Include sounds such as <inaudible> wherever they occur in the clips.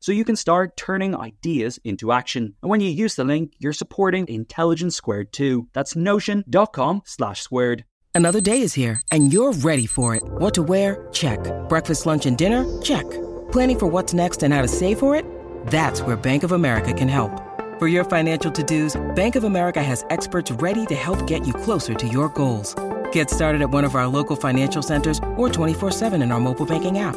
So you can start turning ideas into action. And when you use the link, you're supporting Intelligence Squared too. That's notion.com slash squared. Another day is here and you're ready for it. What to wear? Check. Breakfast, lunch, and dinner? Check. Planning for what's next and how to save for it? That's where Bank of America can help. For your financial to-dos, Bank of America has experts ready to help get you closer to your goals. Get started at one of our local financial centers or 24-7 in our mobile banking app.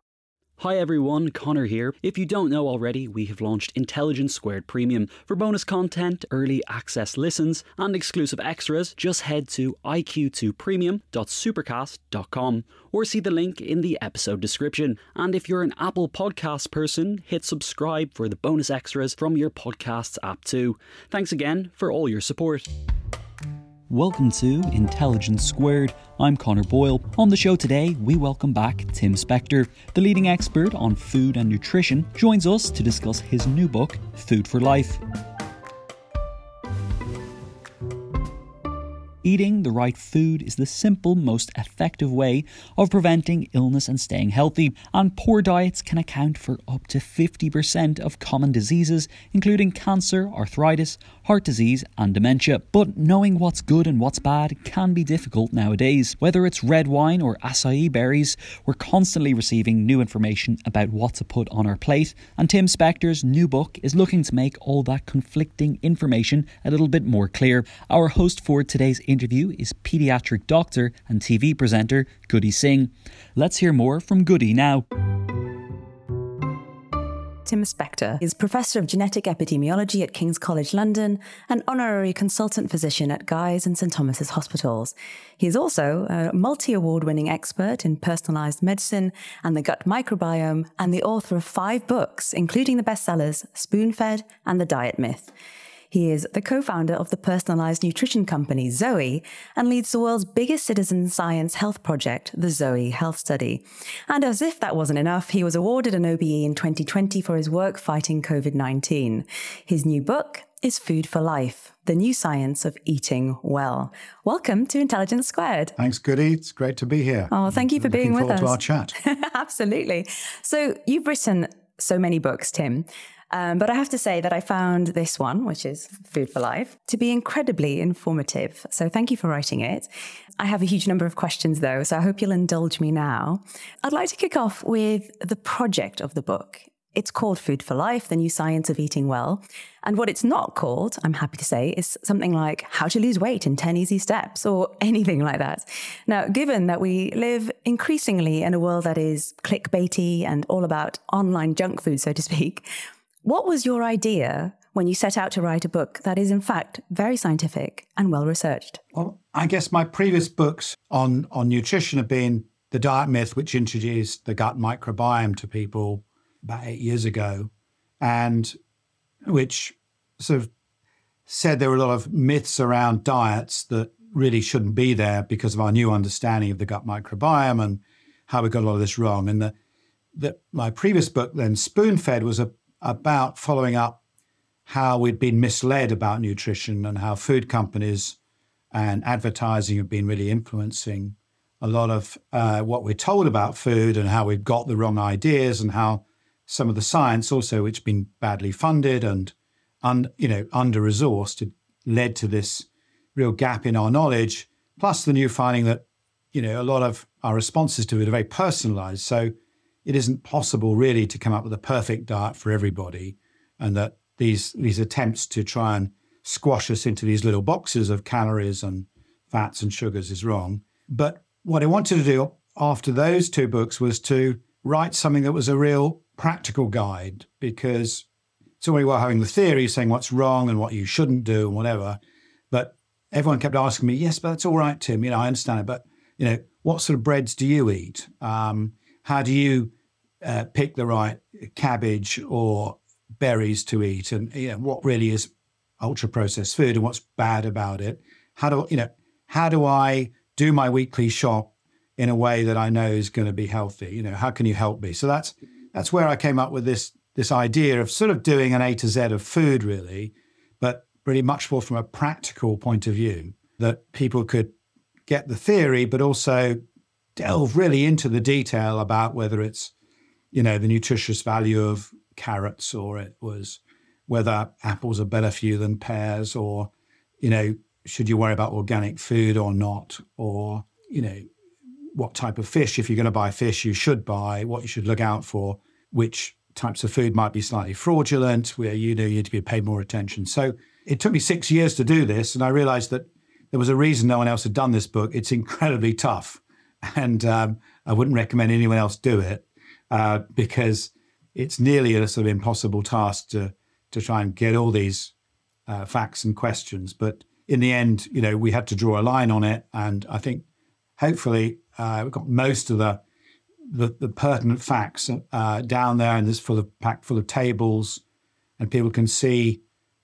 Hi everyone, Connor here. If you don't know already, we have launched Intelligence Squared Premium. For bonus content, early access listens, and exclusive extras, just head to iq2premium.supercast.com or see the link in the episode description. And if you're an Apple Podcast person, hit subscribe for the bonus extras from your podcasts app too. Thanks again for all your support. Welcome to Intelligence Squared. I'm Connor Boyle. On the show today, we welcome back Tim Spector. The leading expert on food and nutrition joins us to discuss his new book, Food for Life. Eating the right food is the simple, most effective way of preventing illness and staying healthy, and poor diets can account for up to 50% of common diseases, including cancer, arthritis, heart disease, and dementia. But knowing what's good and what's bad can be difficult nowadays. Whether it's red wine or acai berries, we're constantly receiving new information about what to put on our plate, and Tim Spector's new book is looking to make all that conflicting information a little bit more clear. Our host for today's interview is pediatric doctor and TV presenter Guddi Singh. Let's hear more from Guddi now. Tim Spector is Professor of Genetic Epidemiology at King's College London and Honorary Consultant Physician at Guy's and St Thomas's Hospitals. He is also a multi award winning expert in personalised medicine and the gut microbiome and the author of five books, including the bestsellers Spoon Fed and The Diet Myth. He is the co founder of the personalized nutrition company Zoe and leads the world's biggest citizen science health project, the Zoe Health Study. And as if that wasn't enough, he was awarded an OBE in 2020 for his work fighting COVID 19. His new book is Food for Life The New Science of Eating Well. Welcome to Intelligence Squared. Thanks, Guddi. It's great to be here. Oh, thank you for Looking being with us. to our chat. <laughs> Absolutely. So, you've written so many books, Tim. Um, but I have to say that I found this one, which is Food for Life, to be incredibly informative. So thank you for writing it. I have a huge number of questions, though, so I hope you'll indulge me now. I'd like to kick off with the project of the book. It's called Food for Life, the new science of eating well. And what it's not called, I'm happy to say, is something like how to lose weight in 10 easy steps or <laughs> anything like that. Now, given that we live increasingly in a world that is clickbaity and all about online junk food, so to speak, what was your idea when you set out to write a book that is, in fact, very scientific and well researched? Well, I guess my previous books on, on nutrition have been The Diet Myth, which introduced the gut microbiome to people about eight years ago, and which sort of said there were a lot of myths around diets that really shouldn't be there because of our new understanding of the gut microbiome and how we got a lot of this wrong. And the my previous book, then Spoon Fed, was a, about following up how we'd been misled about nutrition and how food companies and advertising have been really influencing a lot of uh, what we're told about food and how we've got the wrong ideas and how some of the science also, which has been badly funded and un, you know under resourced, led to this real gap in our knowledge. Plus the new finding that you know a lot of our responses to it are very personalized. So it isn't possible really to come up with a perfect diet for everybody, and that these these attempts to try and squash us into these little boxes of calories and fats and sugars is wrong. But what I wanted to do after those two books was to write something that was a real practical guide because it's all well having the theory saying what's wrong and what you shouldn't do and whatever. But everyone kept asking me, yes, but that's all right, Tim. You know, I understand it. But, you know, what sort of breads do you eat? Um, how do you uh, pick the right cabbage or berries to eat? And, you know, what really is ultra processed food and what's bad about it? How do, you know, how do I do my weekly shop in a way that I know is going to be healthy? You know, how can you help me? So that's, that's where I came up with this, this idea of sort of doing an A to Z of food, really, but really much more from a practical point of view that people could get the theory, but also delve really into the detail about whether it's, you know, the nutritious value of carrots or it was whether apples are better for you than pears or, you know, should you worry about organic food or not? Or, you know, what type of fish, if you're going to buy fish, you should buy, what you should look out for, which types of food might be slightly fraudulent, where you know you need to be paid more attention. So it took me six years to do this, and I realized that there was a reason no one else had done this book. It's incredibly tough, and um, I wouldn't recommend anyone else do it uh, because it's nearly a sort of impossible task to to try and get all these uh, facts and questions. But in the end, you know, we had to draw a line on it, and I think hopefully uh, we've got most of the the, the pertinent facts uh, down there, and this full of packed full of tables, and people can see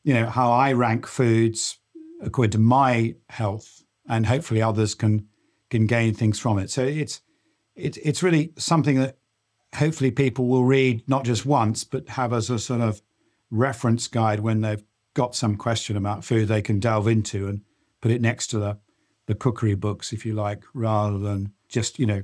you know, how I rank foods according to my health, and hopefully others can can gain things from it. So it's it's it's really something that hopefully people will read not just once, but have as a sort of reference guide when they've got some question about food they can delve into and put it next to the the cookery books, if you like, rather than just you know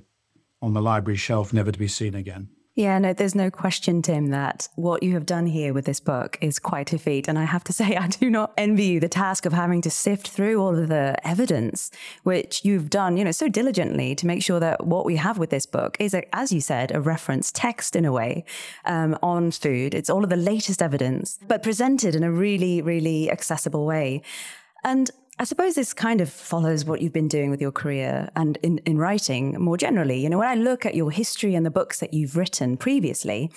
on the library shelf, never to be seen again. Yeah, no, there's no question, Tim, that what you have done here with this book is quite a feat. And I have to <laughs> say, I do not envy you the task of having to sift through all of the evidence, which you've done, you know, so diligently to make sure that what we have with this book is, a, as you said, a reference text in a way um, on food. It's all of the latest evidence, but presented in a really, really accessible way. And I suppose this kind of follows what you've been doing with your career and in, in writing more generally. You know, when I look at your history and the books that you've written previously,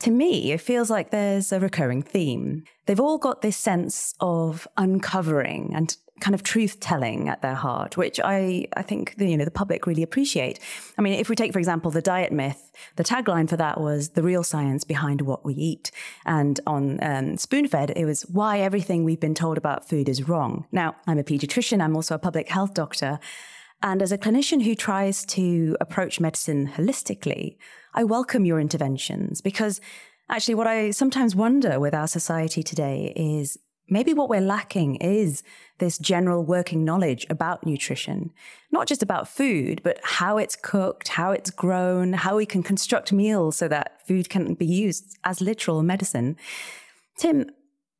to me, it feels like there's a recurring theme. They've all got this sense of uncovering and kind of truth telling at their heart, which I, I think the, you know the public really appreciate. I mean, if we take for example the diet myth, the tagline for that was the real science behind what we eat, and on um, Spoonfed it was why everything we've been told about food is wrong. Now I'm a pediatrician, I'm also a public health doctor. And as a clinician who tries to approach medicine holistically, I welcome your interventions because actually, what I sometimes wonder with our society today is maybe what we're lacking is this general working knowledge about nutrition, not just about food, but how it's cooked, how it's grown, how we can construct meals so that food can be used as literal medicine. Tim,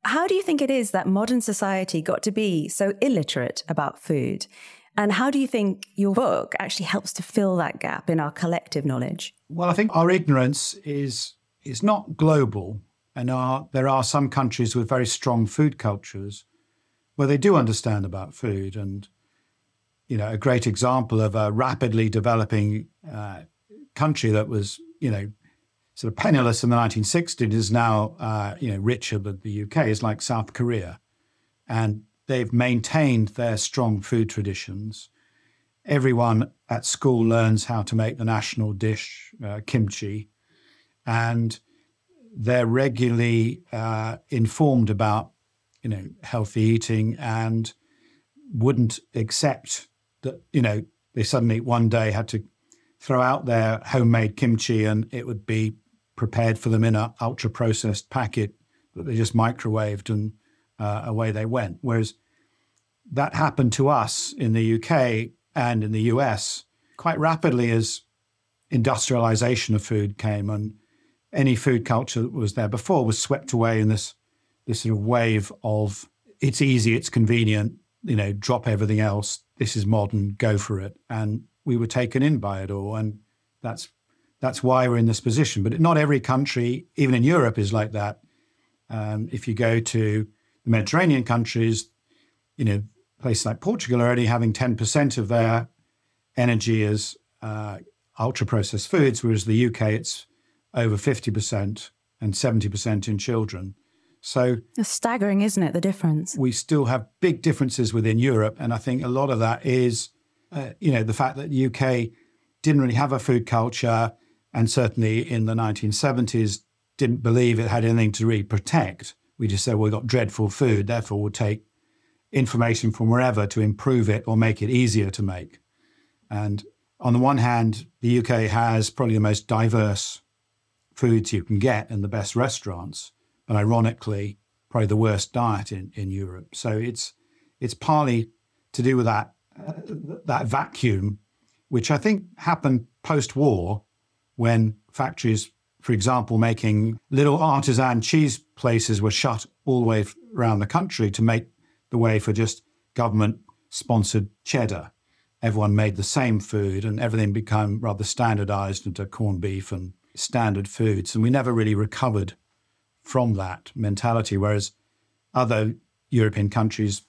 how do you think it is that modern society got to be so illiterate about food? And how do you think your book actually helps to fill that gap in our collective knowledge? Well, I think our ignorance is is not global and are, there are some countries with very strong food cultures where they do understand about food. And, you know, a great example of a rapidly developing uh, country that was, you know, sort of penniless in the 1960s is now, uh, you know, richer than the UK is like South Korea. And they've maintained their strong food traditions. Everyone at school learns how to make the national dish, uh, kimchi. And they're regularly uh, informed about, you know, healthy eating and wouldn't accept that, you know, they suddenly one day had to throw out their homemade kimchi and it would be prepared for them in an ultra processed packet that they just microwaved and uh, away they went. Whereas that happened to us in the UK and in the US quite rapidly as industrialization of food came and any food culture that was there before was swept away in this this sort of wave of it's easy, it's convenient, you know, drop everything else. This is modern, go for it. And we were taken in by it all. And that's that's why we're in this position. But not every country, even in Europe, is like that. Um, if you go to the Mediterranean countries, you know, places like Portugal are only having 10% of their energy as uh, ultra processed foods, whereas the UK, it's over 50% and 70% in children. So it's staggering, isn't it? The difference. We still have big differences within Europe, and I think a lot of that is, uh, you know, the fact that the UK didn't really have a food culture, and certainly in the 1970s didn't believe it had anything to really protect. We just said, well, we've got dreadful food, therefore we'll take information from wherever to improve it or make it easier to make. And on the one hand, the UK has probably the most diverse foods you can get in the best restaurants but ironically, probably the worst diet in, in Europe. So it's it's partly to do with that uh, that vacuum, which I think happened post-war, when factories, for example, making little artisan cheese places were shut all the way around the country to make the way for just government-sponsored cheddar. Everyone made the same food, and everything became rather standardized into corned beef and standard foods, and we never really recovered from that mentality, whereas other European countries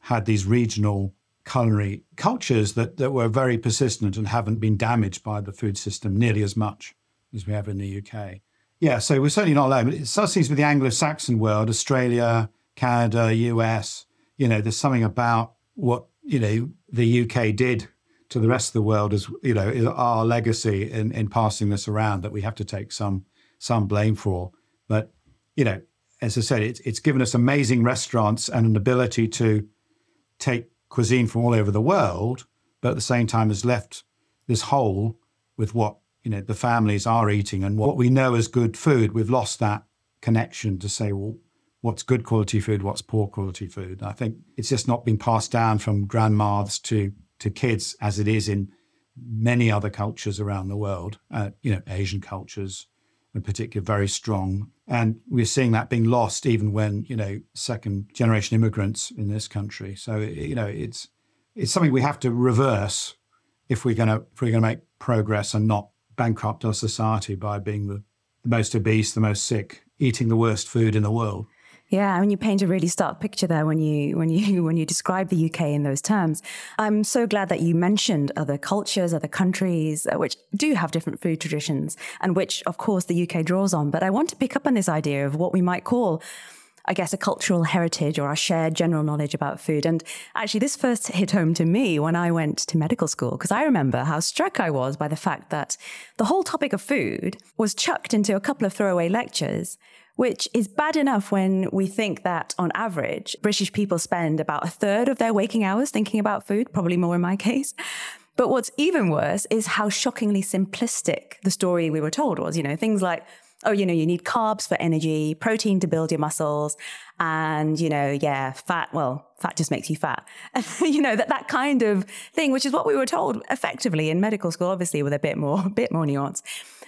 had these regional culinary cultures that, that were very persistent and haven't been damaged by the food system nearly as much as we have in the UK. Yeah, so we're certainly not alone. It starts seems with the Anglo-Saxon world, Australia, Canada, US. You know, there's something about what you know the UK did to the rest of the world as you know our legacy in, in passing this around that we have to take some some blame for. But you know, as I said, it's, it's given us amazing restaurants and an ability to take cuisine from all over the world, but at the same time has left this hole with what you know the families are eating and what we know as good food. We've lost that connection to say, well, what's good quality food, what's poor quality food. I think it's just not been passed down from grandmas to to kids as it is in many other cultures around the world. Uh, you know, Asian cultures, in particular, very strong. And we're seeing that being lost even when, you know, second generation immigrants in this country. So, you know, it's it's something we have to reverse if we're gonna if we're gonna make progress and not bankrupt our society by being the, the most obese, the most sick, eating the worst food in the world. Yeah, I mean, you paint a really stark picture there when you when you <laughs> when you describe the UK in those terms. I'm so glad that you mentioned other cultures, other countries, uh, which do have different food traditions, and which, of course, the UK draws on. But I want to pick up on this idea of what we might call. I guess, a cultural heritage or our shared general knowledge about food. And actually, this first <laughs> hit home to me when I went to medical school, because I remember how struck I was by the fact that the whole topic of food was chucked into a couple of throwaway lectures which is bad enough when we think that on average, British people spend about a third of their waking hours thinking about food, probably more in my <laughs> case. But what's even worse is how shockingly simplistic the story we were told was. You know, things like, oh, you know, you need carbs for energy, protein to build your muscles, and, you know, yeah, fat, well, fat just makes you fat. <laughs> you know, that, that kind of thing, which is what we were told effectively in medical school, obviously with a bit more, <laughs> bit more nuance.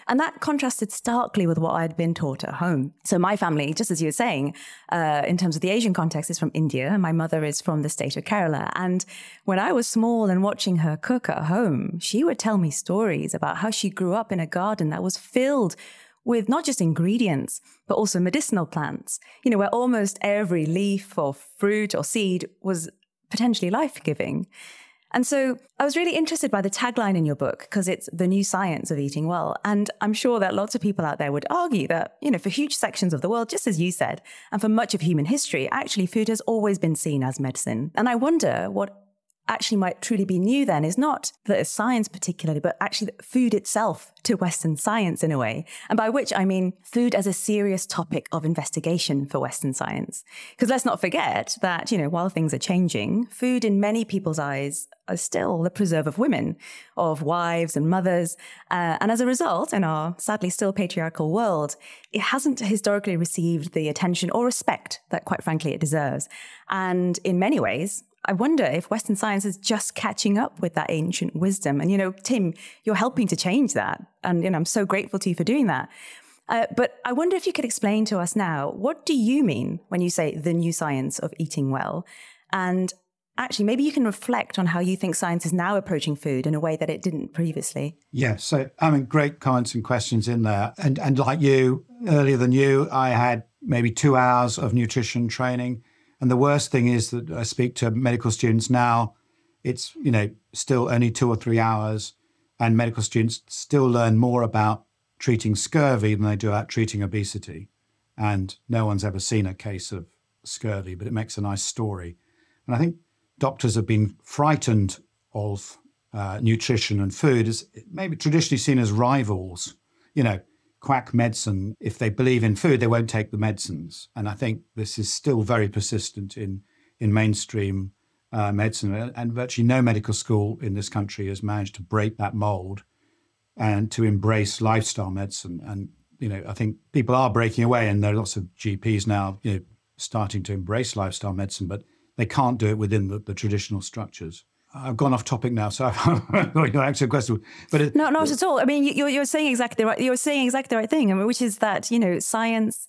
And that contrasted starkly with what I'd been taught at home. So my family, just as you were saying, uh, in terms of the Asian context, is from India. My mother is from the state of Kerala. And when I was small and watching her cook at home, she would tell me stories about how she grew up in a garden that was filled with not just ingredients, but also medicinal plants, you know, where almost every leaf or fruit or seed was potentially life giving. And so I was really interested by the tagline in your book because it's the new science of eating well. And I'm sure that lots of people out there would argue that, you know, for huge sections of the world, just as you said, and for much of human history, actually food has always been seen as medicine. And I wonder what actually might truly be new then is not the science particularly, but actually food itself to Western science in a way. And by which I mean food as a serious topic of investigation for Western science. Because let's not forget that, you know, while things are changing, food in many people's eyes are still the preserve of women, of wives and mothers. Uh, and as a result, in our sadly still patriarchal world, it hasn't historically received the attention or respect that, quite frankly, it deserves. And in many ways, I wonder if Western science is just catching up with that ancient wisdom. And, you know, Tim, you're helping to change that. And, you know, I'm so grateful to you for doing that. Uh, but I wonder if you could explain to us now what do you mean when you say the new science of eating well? And actually, maybe you can reflect on how you think science is now approaching food in a way that it didn't previously. Yeah, so I mean, great comments and questions in there. And and like you, earlier than you, I had maybe two hours of nutrition training. And the worst thing is that I speak to medical students now. It's you know still only two or three hours, and medical students still learn more about treating scurvy than they do about treating obesity. And no one's ever seen a case of scurvy, but it makes a nice story. And I think doctors have been frightened of uh, nutrition and food as maybe traditionally seen as rivals. You know, quack medicine, if they believe in food, they won't take the medicines. And I think this is still very persistent in, in mainstream uh, medicine. And virtually no medical school in this country has managed to break that mold and to embrace lifestyle medicine. And, you know, I think people are breaking away, and there are lots of GPs now, you know, starting to embrace lifestyle medicine, but they can't do it within the, the traditional structures. I've gone off topic now, so <laughs> I'm going to answer a question. But it, no, not at all. I mean, you're, you're saying exactly right. You're saying exactly the right thing, I mean, which is that you know science,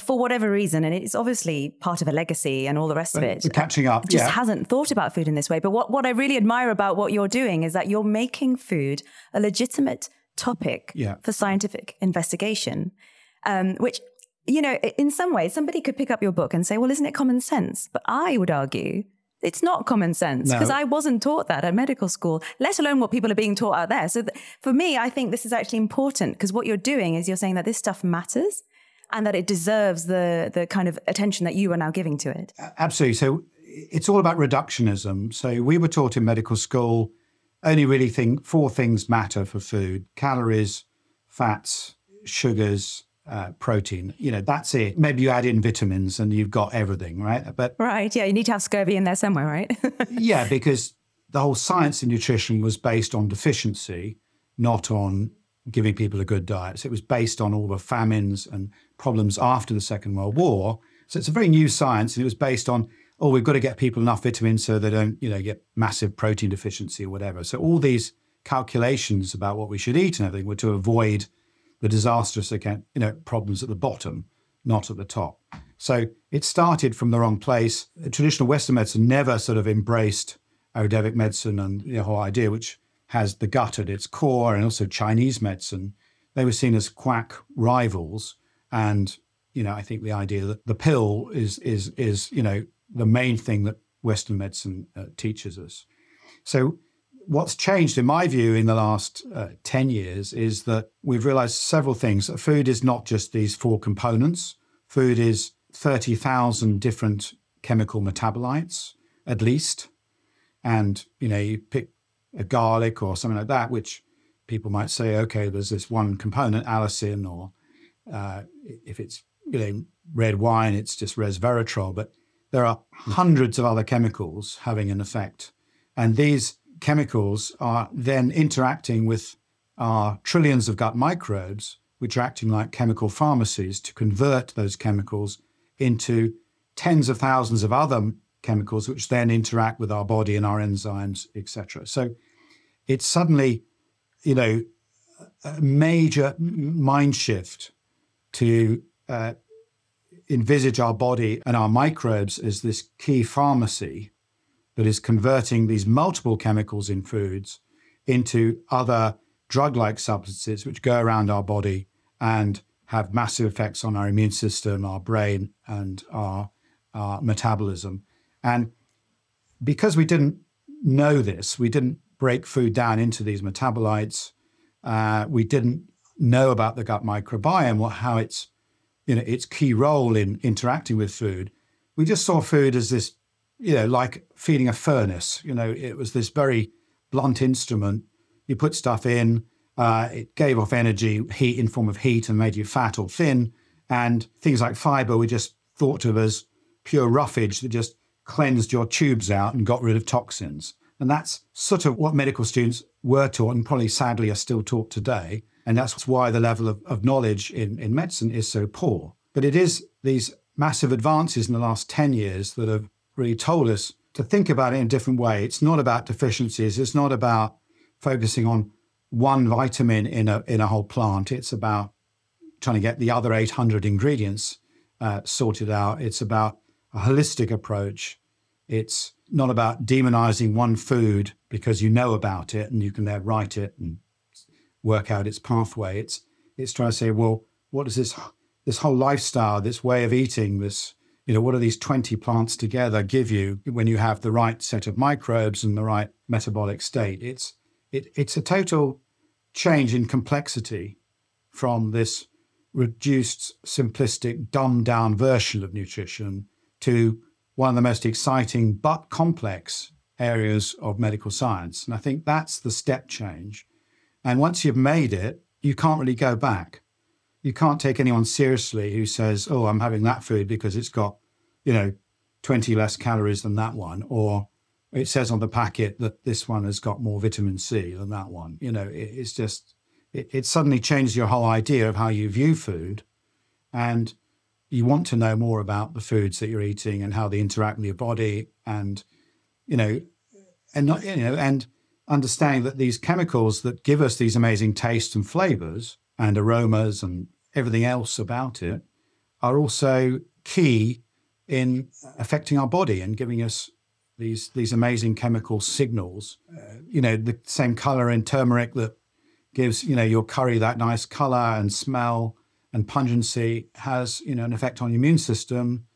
for whatever reason, and it's obviously part of a legacy and all the rest of it. Catching up, just yeah. hasn't thought about food in this way. But what what I really admire about what you're doing is that you're making food a legitimate topic yeah. for scientific investigation, um, which you know, in some ways, somebody could pick up your book and say, well, isn't it common sense? But I would argue it's not common sense because no. I wasn't taught that at medical school, let alone what people are being taught out there. So th- for me, I think this is actually important because what you're doing is you're saying that this stuff matters and that it deserves the the kind of attention that you are now giving to it. Absolutely. So it's all about reductionism. So we were taught in medical school only really think four things matter for food: calories, fats, sugars, uh, protein. You know, that's it. Maybe you add in vitamins and you've got everything, right? But right, yeah, you need to have scurvy in there somewhere, right? <laughs> yeah, because the whole science in nutrition was based on deficiency, not on giving people a good diet. So it was based on all the famines and problems after the Second World War. So it's a very new science, and it was based on oh, we've got to get people enough vitamins so they don't, you know, get massive protein deficiency or whatever. So all these calculations about what we should eat and everything were to avoid the disastrous again, you know, problems at the bottom, not at the top. So it started from the wrong place. Traditional Western medicine never sort of embraced Ayurvedic medicine and the whole idea, which has the gut at its core, and also Chinese medicine. They were seen as quack rivals, and you know, I think the idea that the pill is is is you know the main thing that Western medicine uh, teaches us. So what's changed, in my view, in the last uh, 10 years is that we've realized several things. Food is not just these four components, food is 30,000 different chemical metabolites, at least. And, you know, you pick a garlic or something like that, which people might say, okay, there's this one component, allicin, or uh, if it's, you know, red wine, it's just resveratrol. But there are hundreds of other chemicals having an effect. And these chemicals are then interacting with our trillions of gut microbes, which are acting like chemical pharmacies to convert those chemicals into tens of thousands of other chemicals, which then interact with our body and our enzymes, etc. So it's suddenly, you know, a major mind shift to uh, envisage our body and our microbes as this key pharmacy that is converting these multiple chemicals in foods into other drug like substances which go around our body and have massive effects on our immune system, our brain, and our, our metabolism. And because we didn't know this, we didn't break food down into these metabolites, uh, we didn't know about the gut microbiome, what, how it's, you know, its key role in interacting with food. We just saw food as this you know, like feeding a furnace. You know, it was this very blunt instrument. You put stuff in, uh, it gave off energy, heat in form of heat, and made you fat or thin. And things like fiber were just thought of as pure roughage that just cleansed your tubes out and got rid of toxins. And that's sort of what medical students were taught, and probably sadly are still taught today. And that's why the level of, of knowledge in, in medicine is so poor. But it is these massive advances in the last 10 years that have really told us to think about it in a different way. It's not about deficiencies. It's not about focusing on one vitamin in a in a whole plant. It's about trying to get the other 800 ingredients uh, sorted out. It's about a holistic approach. It's not about demonizing one food because you know about it and you can then write it and work out its pathway. It's it's trying to say, well, what does this this whole lifestyle, this way of eating, this you know, what do these 20 plants together give you when you have the right set of microbes and the right metabolic state? It's it, it's a total change in complexity from this reduced, simplistic, dumbed down version of nutrition to one of the most exciting but complex areas of medical science. And I think that's the step change. And once you've made it, you can't really go back. You can't take anyone seriously who says, oh, I'm having that food because it's got, you know, 20 less calories than that one. Or it says on the packet that this one has got more vitamin C than that one. You know, it, it's just, it, it suddenly changes your whole idea of how you view food. And you want to know more about the foods that you're eating and how they interact with your body and you know and not you know and understanding that these chemicals that give us these amazing tastes and flavors and aromas and everything else about it are also key in affecting our body and giving us these these amazing chemical signals uh, you know the same color in turmeric that gives you know your curry that nice color and smell and pungency has you know an effect on the immune system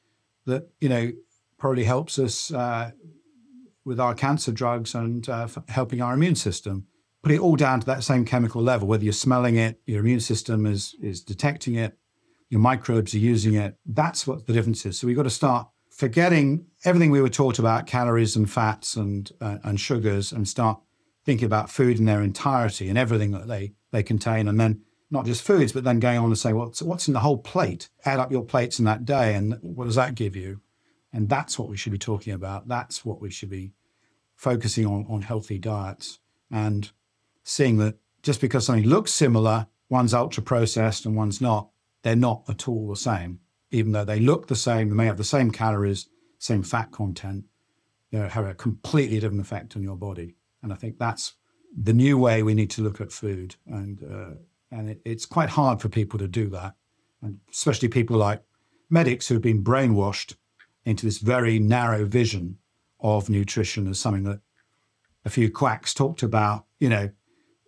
that you know probably helps us uh, with our cancer drugs and uh, helping our immune system. Put it all down to that same chemical level. Whether you're smelling it, your immune system is is detecting it, your microbes are using it. That's what the difference is. So we've got to start forgetting everything we were taught about calories and fats and uh, and sugars, and start thinking about food in their entirety and everything that they they contain, and then not just foods, but then going on to say, well, what's in the whole plate? Add up your plates in that day, and what does that give you? And that's what we should be talking about. That's what we should be focusing on on healthy diets and seeing that just because something looks similar, one's ultra processed and one's not, they're not at all the same. Even though they look the same, they may have the same calories, same fat content, they have a completely different effect on your body. And I think that's the new way we need to look at food and uh, and it, it's quite hard for people to do that, and especially people like medics who've been brainwashed into this very narrow vision of nutrition as something that a few quacks talked about, you know,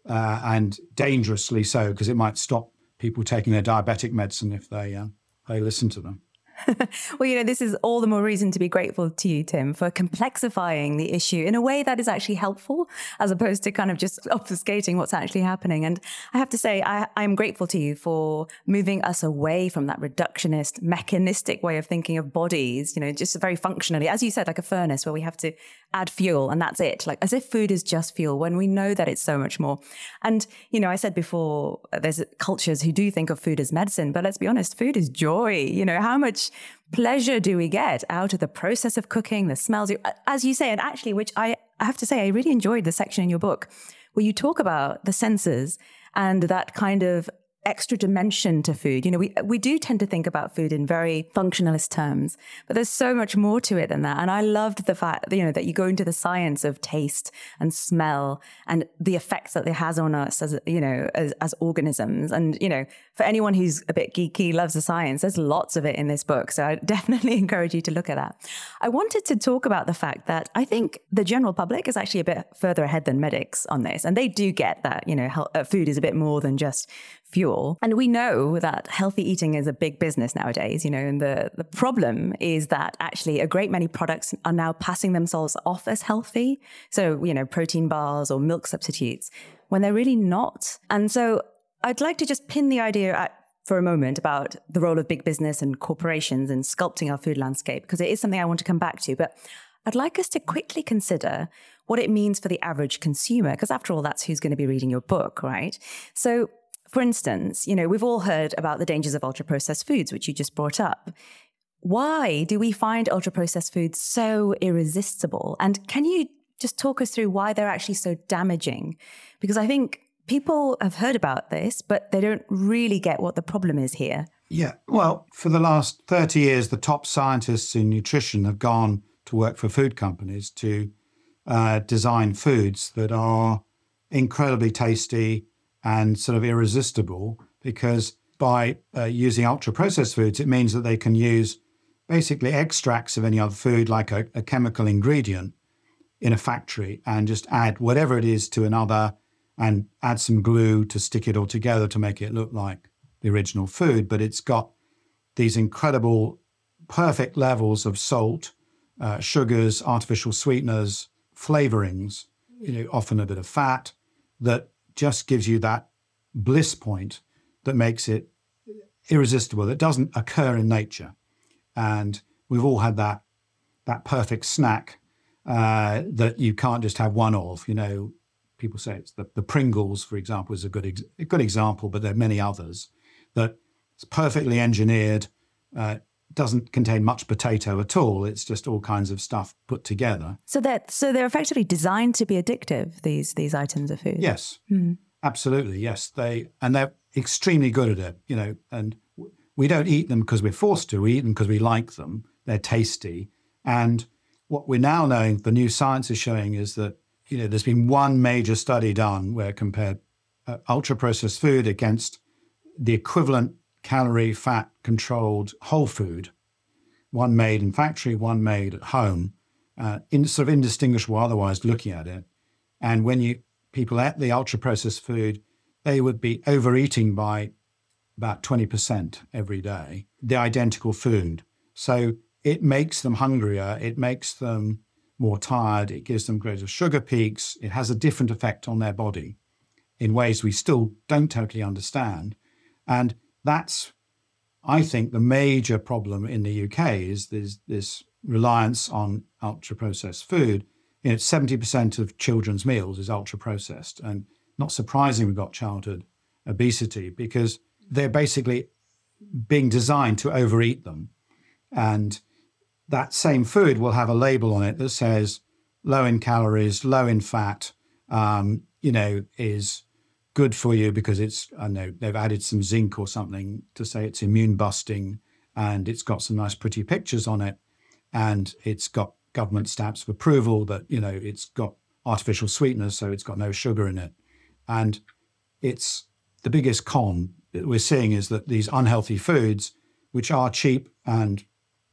uh, and dangerously so because it might stop people taking their diabetic medicine if they uh, they listen to them. <laughs> well, you know, this is all the more reason to be grateful to you, Tim, for complexifying the issue in a way that is actually helpful, as opposed to kind of just <laughs> obfuscating what's actually happening. And I have to say, I, am grateful to you for moving us away from that reductionist, mechanistic way of thinking of bodies, you know, just very functionally, as you said, like a furnace where we have to add fuel and that's it. Like as if food is just fuel when we know that it's so much more. And, you know, I said before, uh, there's cultures who do think of food as medicine, but let's be honest, food is joy. You know, how much pleasure do we get out of the process of cooking, the smells, as you say, and actually, which I, I have to say, I really enjoyed the section in your book where you talk about the senses and that kind of extra dimension to food. You know, we we do tend to think about food in very functionalist terms, but there's so much more to it than that. And I loved the fact, that, you know, that you go into the science of taste and smell and the effects that it has on us as you know as, as organisms. And you know, for anyone who's a bit geeky, loves the science, there's lots of it in this book. So I <laughs> definitely encourage you to look at that. I wanted to talk about the fact that I think the general public is actually a bit further ahead than medics on this, and they do get that you know health, uh, food is a bit more than just fuel. And we know that healthy eating is a big business nowadays, you know, and the, the problem is that actually a great many products are now passing themselves off as healthy. So, you know, protein bars or milk substitutes when they're really not. And so I'd like to just pin the idea at, for a moment about the role of big business and corporations in sculpting our food landscape, because it is something I want to come back to. But I'd like us to quickly consider what it means for the average consumer, because after all, that's who's going to be reading your book, right? So for instance, you know, we've all heard about the dangers of ultra processed foods, which you just brought up. Why do we find ultra processed foods so irresistible? And can you just talk us through why they're actually so damaging? Because I think people have heard about this, but they don't really get what the problem is here. Yeah. Well, for the last 30 years, the top scientists in nutrition have gone to work for food companies to uh, design foods that are incredibly tasty, and sort of irresistible because by uh, using ultra processed foods, it means that they can use basically extracts of any other food, like a, a chemical ingredient, in a factory and just add whatever it is to another and add some glue to stick it all together to make it look like the original food. But it's got these incredible, perfect levels of salt, uh, sugars, artificial sweeteners, flavorings, you know, often a bit of fat that just gives you that bliss point that makes it irresistible. That doesn't occur in nature. And we've all had that that perfect snack uh, that you can't just have one of. You know, people say it's the, the Pringles, for example, is a good ex- a good example, but there are many others that it's perfectly engineered. Uh, doesn't contain much potato at all. It's just all kinds of stuff put together. So that so they're effectively designed to be addictive. These these items of food. Yes, mm. absolutely. Yes, they and they're extremely good at it. You know, and we don't eat them because we're forced to. We eat them because we like them. They're tasty, and what we're now knowing, the new science is showing, is that you know there's been one major study done where compared uh, ultra processed food against the equivalent calorie fat controlled whole food, one made in factory, one made at home, uh, in sort of indistinguishable otherwise looking at it. And when you people ate the ultra processed food, they would be overeating by about 20% every day, the identical food. So it makes them hungrier, it makes them more tired, it gives them greater sugar peaks, it has a different effect on their body in ways we still don't totally understand. And that's, I think, the major problem in the UK is this, this reliance on ultra processed food. You know, 70% of children's meals is ultra processed. And not surprising we've got childhood obesity because they're basically being designed to overeat them. And that same food will have a label on it that says low in calories, low in fat, um, you know, is good for you because it's, I know, they've added some zinc or something to say it's immune busting and it's got some nice pretty pictures on it and it's got government stamps of approval that, you know, it's got artificial sweeteners, so it's got no sugar in it. And it's the biggest con that we're seeing is that these unhealthy foods, which are cheap and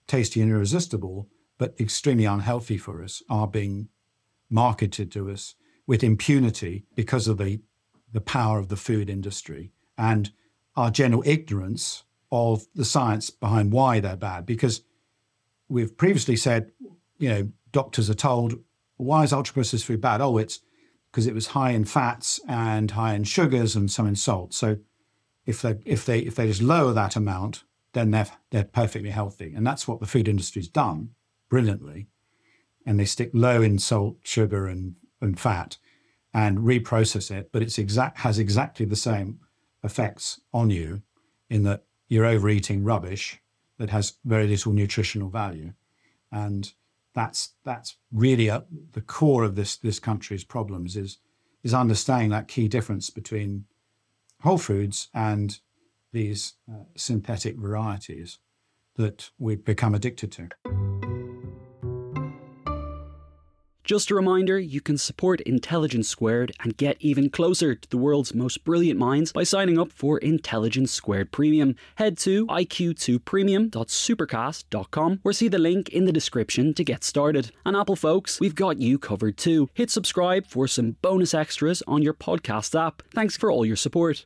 tasty and irresistible, but extremely unhealthy for us, are being marketed to us with impunity because of the, the power of the food industry and our general ignorance of the science behind why they're bad. Because we've previously said, you know, doctors are told, why is ultra processed food bad? Oh, it's because it was high in fats and high in sugars and some in salt. So if they if they if they just lower that amount, then they're they're perfectly healthy. And that's what the food industry's done brilliantly. And they stick low in salt, sugar, and and fat, and reprocess it. But it's exact has exactly the same effects on you, in that you're overeating rubbish that has very little nutritional value, and that's that's really a, the core of this this country's problems is is understanding that key difference between whole foods and these uh, synthetic varieties that we've become addicted to. Just a reminder, you can support Intelligence Squared and get even closer to the world's most brilliant minds by signing up for Intelligence Squared Premium. Head to iq2premium.supercast.com or see the link in the description to get started. And Apple folks, we've got you covered too. Hit subscribe for some bonus extras on your podcast app. Thanks for all your support.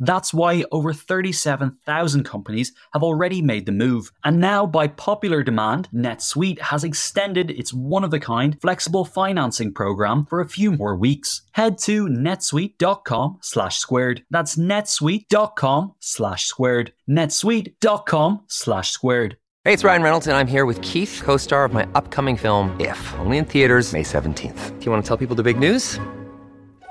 That's why over 37,000 companies have already made the move. And now, by popular demand, NetSuite has extended its one of a kind flexible financing program for a few more weeks. Head to netsuite.com slash squared. That's netsuite.com slash squared. netsuite.com slash squared. Hey, it's Ryan Reynolds, and I'm here with Keith, co star of my upcoming film, If, only in theaters, May 17th. Do you want to tell people the big news?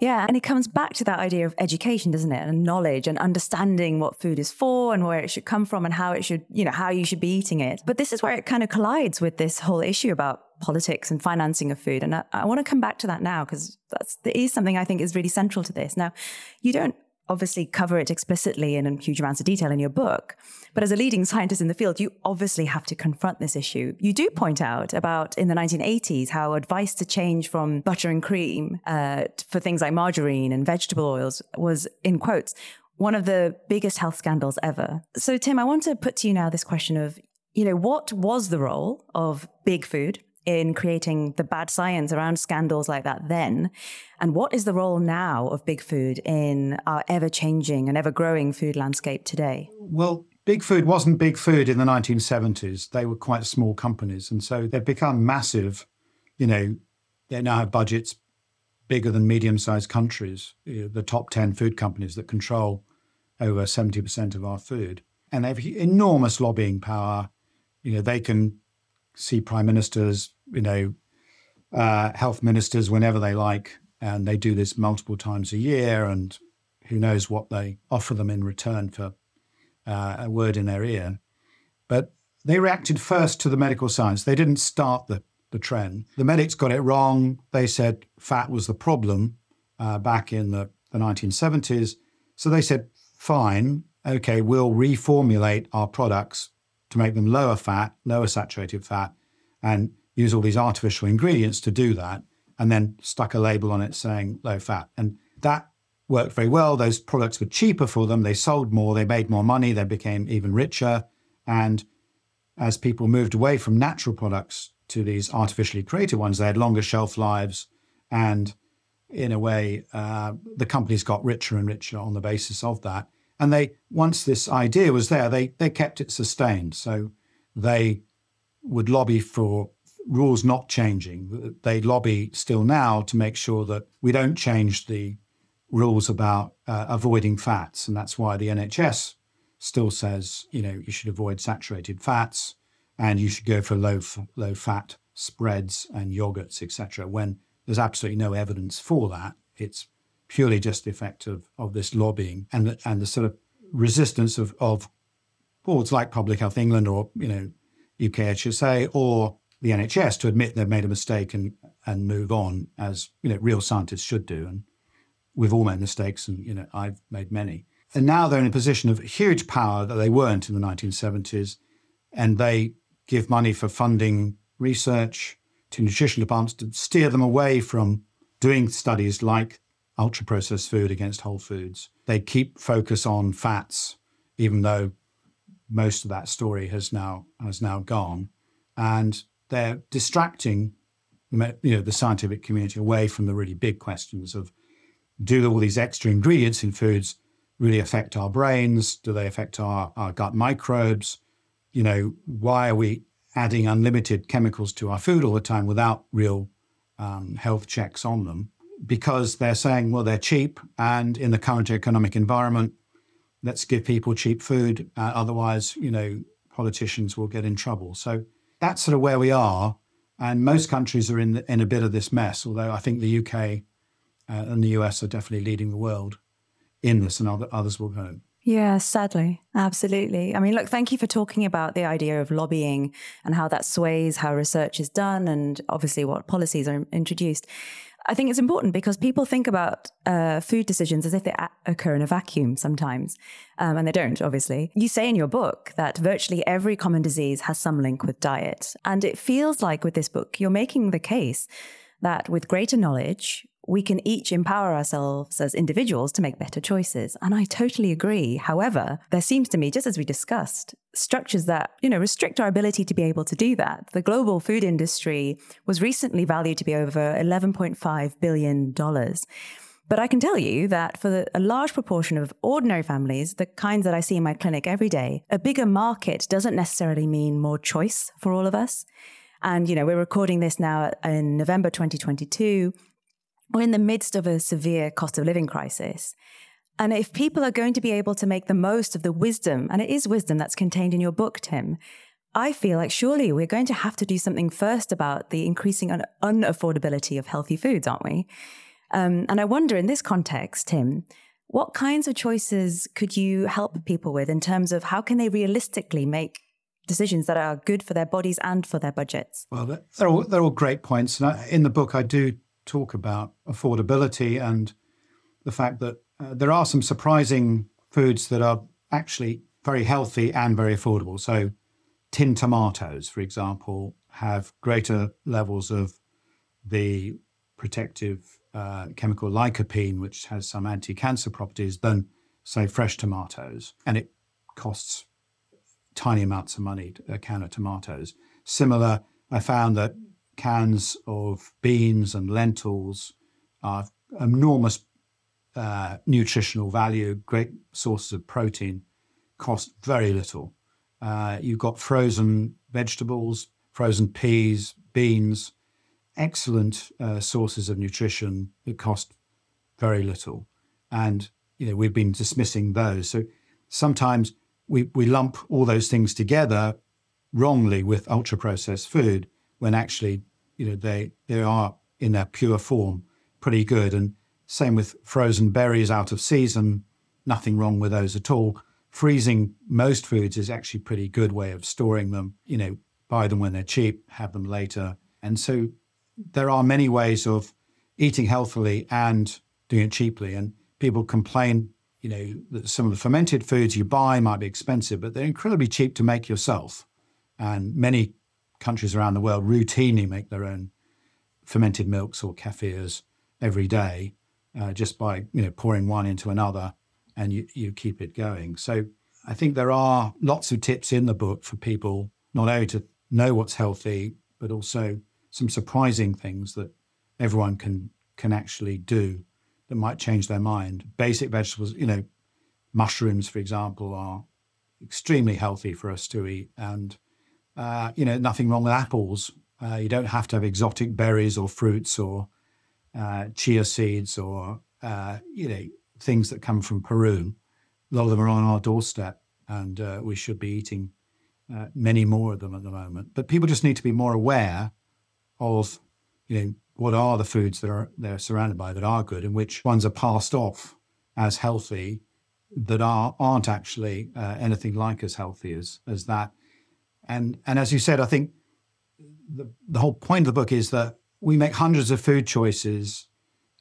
Yeah, and it comes back to that idea of education, doesn't it? And knowledge and understanding what food is for and where it should come from and how it should, you know, how you should be eating it. But this is where it kind of collides with this whole issue about politics and financing of food. And I, I want to come back to that now because that's that is something I think is really central to this. Now, you don't obviously cover it explicitly in huge amounts of detail in your book. But as a leading scientist in the field, you obviously have to confront this issue. You do point out about in the 1980s how advice to change from butter and cream uh, for things like margarine and vegetable oils was, in quotes, one of the biggest health scandals ever. So, Tim, I want to put to you now this question of, you know, what was the role of big food in creating the bad science around scandals like that then? And what is the role now of big food in our ever changing and ever growing food landscape today? Well, Big Food wasn't Big Food in the 1970s. They were quite small companies. And so they've become massive. You know, they now have budgets bigger than medium sized countries, you know, the top 10 food companies that control over 70% of our food. And they have enormous lobbying power. You know, they can see prime ministers, you know, uh, health ministers whenever they like, and they do this multiple times a year. And who knows what they offer them in return for uh, a word in their ear. But they reacted first to the medical science. They didn't start the, the trend. The medics got it wrong. They said fat was the problem uh, back in the, the 1970s. So they said, fine, okay, we'll reformulate our products to make them lower fat, lower saturated fat, and use all these artificial ingredients to do that, and then stuck a label on it saying low fat. And that worked very well. Those products were cheaper for them. They sold more, they made more money, they became even richer. And as people moved away from natural products to these artificially created ones, they had longer shelf lives. And in a way, uh, the companies got richer and richer on the basis of that. And they, once this idea was there, they they kept it sustained. So they would lobby for rules not changing. They lobby still now to make sure that we don't change the rules about uh, avoiding fats, and that's why the NHS still says you know you should avoid saturated fats and you should go for low low fat spreads and yogurts, etc. When there's absolutely no evidence for that, it's purely just the effect of, of this lobbying and the, and the sort of resistance of, of boards like Public Health England or, you know, UKHSA or the NHS to admit they've made a mistake and, and move on as, you know, real scientists should do. And we've all made mistakes and, you know, I've made many. And now they're in a position of huge power that they weren't in the 1970s. And they give money for funding research to nutrition departments to steer them away from doing studies like ultra processed food against whole foods. They keep focus on fats, even though most of that story has now has now gone, and they're distracting you know the scientific community away from the really big questions of do all these extra ingredients in foods really affect our brains? Do they affect our, our gut microbes? You know, why are we adding unlimited chemicals to our food all the time without real um, health checks on them because they're saying, well, they're cheap. And in the current economic environment, let's give people cheap food. Uh, otherwise, you know, politicians will get in trouble. So that's sort of where we are. And most countries are in, in a bit of this mess, although I think the UK uh, and the US are definitely leading the world in this, and other, others will go. Yeah, sadly. Absolutely. I mean, look, thank you for talking about the idea of lobbying and how that sways how research is done and obviously what policies are introduced. I think it's important because people think about uh, food decisions as if they a- occur in a vacuum sometimes, um, and they don't, obviously. You say in your book that virtually every common disease has some link with diet. And it feels like with this book, you're making the case that with greater knowledge, we can each empower ourselves as individuals to make better choices. And I totally agree. However, there seems to me, just as we discussed, structures that, you know, restrict our ability to be able to do that. The global food industry was recently valued to be over $11.5 billion. But I can tell you that for a large proportion of ordinary families, the kinds that I see in my clinic every day, a bigger market doesn't necessarily mean more choice for all of us. And, you know, we're recording this now in November 2022 we're in the midst of a severe cost of living crisis. And if people are going to be able to make the most of the wisdom, and it is wisdom that's contained in your book, Tim, I feel like surely we're going to have to do something first about the increasing un- unaffordability of healthy foods, aren't we? Um, and I wonder in this context, Tim, what kinds of choices could you help people with in terms of how can they realistically make decisions that are good for their bodies and for their budgets? Well, they're all, they're all great points. And in the book, I do talk about affordability and the fact that uh, there are some surprising foods that are actually very healthy and very affordable. So, tin tomatoes, for example, have greater levels of the protective uh, chemical lycopene, which has some anti cancer properties, than, say, fresh tomatoes. And it costs tiny amounts of money, a can of tomatoes. Similar, I found that cans of beans and lentils are enormous uh, nutritional value, great sources of protein, cost very little. Uh, you've got frozen vegetables, frozen peas, beans, excellent uh, sources of nutrition that cost very little. And you know we've been dismissing those. So sometimes we, we lump all those things together wrongly with ultra processed food when actually you know, they, they are in their pure form pretty good. And same with frozen berries out of season, nothing wrong with those at all. Freezing most foods is actually a pretty good way of storing them. You know, buy them when they're cheap, have them later. And so there are many ways of eating healthily and doing it cheaply. And people complain, you know, that some of the fermented foods you buy might be expensive, but they're incredibly cheap to make yourself. And many countries around the world routinely make their own fermented milks or kefirs every day uh, just by you know pouring one into another and you, you keep it going. So I think there are lots of tips in the book for people not only to know what's healthy, but also some surprising things that everyone can can actually do that might change their mind. Basic vegetables, you know, mushrooms, for example, are extremely healthy for us to eat and uh, you know, nothing wrong with apples. Uh, you don't have to have exotic berries or fruits or uh, chia seeds or, uh, you know, things that come from Peru. A lot of them are on our doorstep, and uh, we should be eating uh, many more of them at the moment. But people just need to be more aware of, you know, what are the foods that are they're surrounded by that are good, and which ones are passed off as healthy that are aren't actually anything like as healthy as as that and and as you said, I think the the whole point of the book is that we make hundreds of food choices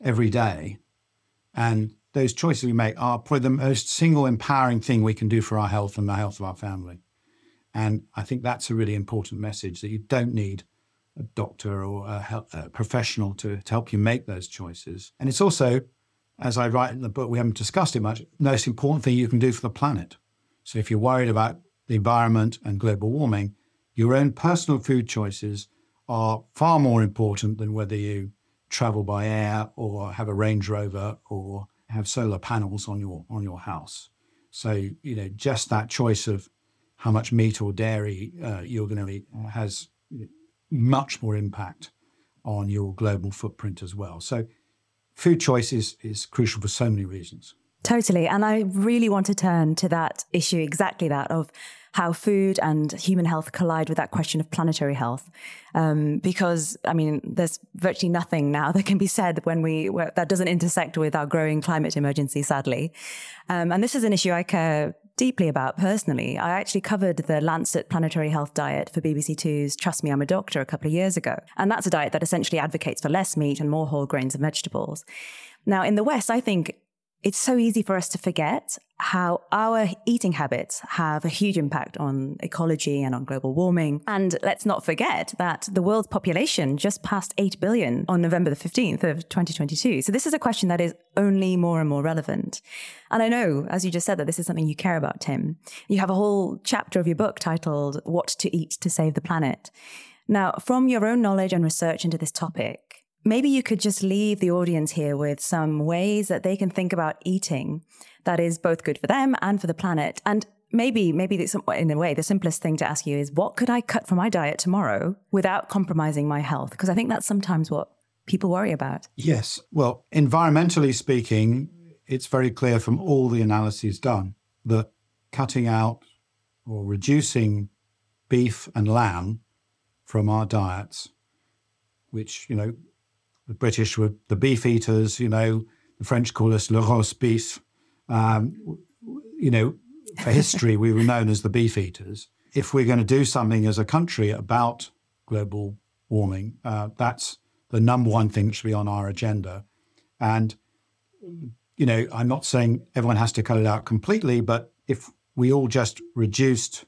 every day, and those choices we make are probably the most single empowering thing we can do for our health and the health of our family. And I think that's a really important message that you don't need a doctor or a, health, a professional to, to help you make those choices. And it's also, as I write in the book, we haven't discussed it much, the most important thing you can do for the planet. So if you're worried about the environment, and global warming, your own personal food choices are far more important than whether you travel by air or have a Range Rover or have solar panels on your on your house. So, you know, just that choice of how much meat or dairy uh, you're going to eat has much more impact on your global footprint as well. So, food choice is, is crucial for so many reasons. Totally. And I really want to turn to that issue, exactly that, of how food and human health collide with that question of planetary health. Um, because, I mean, there's virtually nothing now <laughs> that can be said when we, that doesn't intersect with our growing climate emergency, sadly. Um, and this is an issue I care deeply about personally. I actually covered the Lancet Planetary Health Diet for BBC Two's Trust Me, I'm a Doctor a couple of years ago. And that's a diet that essentially advocates for less meat and more whole grains and vegetables. Now, in the West, I think it's so easy for us to forget how our eating habits have a huge impact on ecology and on global warming. And let's not forget that the world's population just passed 8 billion on November the 15th of 2022. So this is a question that is only more and more relevant. And I know, as you just said, that this is something you care about, Tim. You have a whole chapter of your book titled What to Eat to Save the Planet. Now, from your own knowledge and research into this topic, maybe you could just leave the audience here with some ways that they can think about eating that is both good for them and for the planet. And maybe, maybe in a way, the simplest thing to ask you is what could I cut from my diet tomorrow without compromising my health? Because I think that's sometimes what people worry about. Yes. Well, environmentally speaking, it's very clear from all the analyses done that cutting out or reducing beef and lamb from our diets, which, you know, the British were the beef eaters, you know, the French call us le roast beef. Um, you know, for history, we were known as the beef eaters. If we're going to do something as a country about global warming, uh, that's the number one thing that should be on our agenda. And, you know, I'm not saying everyone has to cut it out completely, but if we all just reduced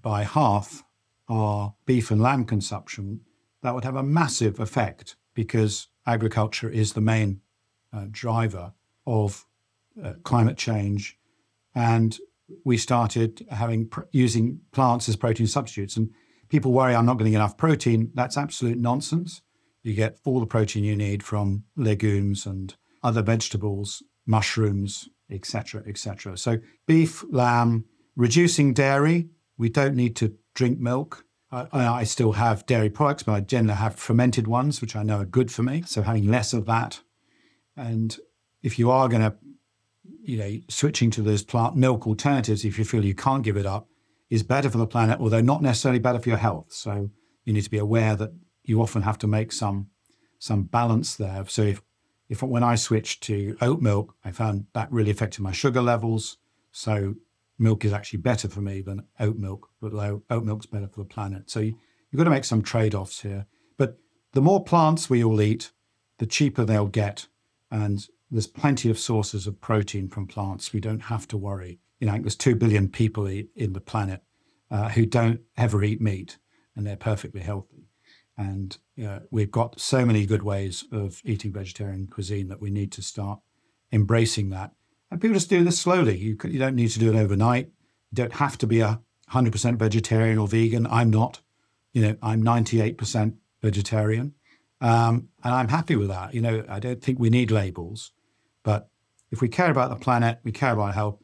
by half our beef and lamb consumption, that would have a massive effect because agriculture is the main uh, driver of uh, climate change. And we started having using plants as protein substitutes. And people worry I'm not getting enough protein. That's absolute nonsense. You get all the protein you need from legumes and other vegetables, mushrooms, etc., etc. So beef, lamb, reducing dairy. We don't need to drink milk. I, I still have dairy products, but I generally have fermented ones, which I know are good for me. So having less of that. And if you are going to, you know, switching to those plant milk alternatives, if you feel you can't give it up, is better for the planet, although not necessarily better for your health. So you need to be aware that you often have to make some some balance there. So if if when I switched to oat milk, I found that really affected my sugar levels. So milk is actually better for me than oat milk, but oat milk's better for the planet. So you, have got to make some trade offs here. But the more plants we all eat, the cheaper they'll get. And there's plenty of sources of protein from plants. We don't have to worry. You know, there's 2 billion people in the planet uh, who don't ever eat meat, and they're perfectly healthy. And uh, we've got so many good ways of eating vegetarian cuisine that we need to start embracing that and people just do this slowly. You, you don't need to do it overnight. You don't have to be a 100% vegetarian or vegan. I'm not. You know, I'm 98% vegetarian. Um, and I'm happy with that. You know, I don't think we need labels. But if we care about the planet, we care about health.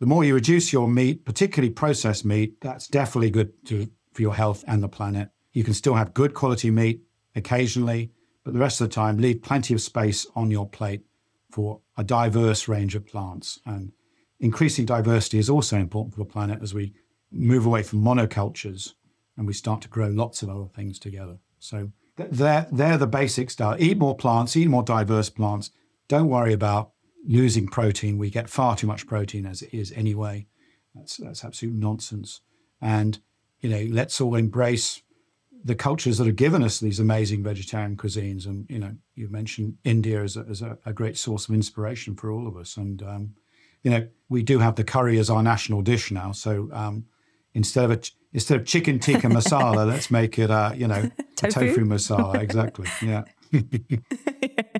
The more you reduce your meat, particularly processed meat, that's definitely good to, for your health and the planet. You can still have good quality meat occasionally, but the rest of the time, leave plenty of space on your plate for a diverse range of plants. And increasing diversity is also important for the planet as we move away from monocultures and we start to grow lots of other things together. So they're, they're the basic stuff. Eat more plants, eat more diverse plants. Don't worry about losing protein. We get far too much protein as it is anyway. That's, that's absolute nonsense. And, you know, let's all embrace the cultures that have given us these amazing vegetarian cuisines. And you know, you mentioned India as a, as a, a great source of inspiration for all of us. And um, you know, we do have the curry as our national dish now. So um, instead of a, instead of chicken tikka <laughs> masala, let's make it a you know tofu, tofu masala. Exactly. Yeah. <laughs> <laughs>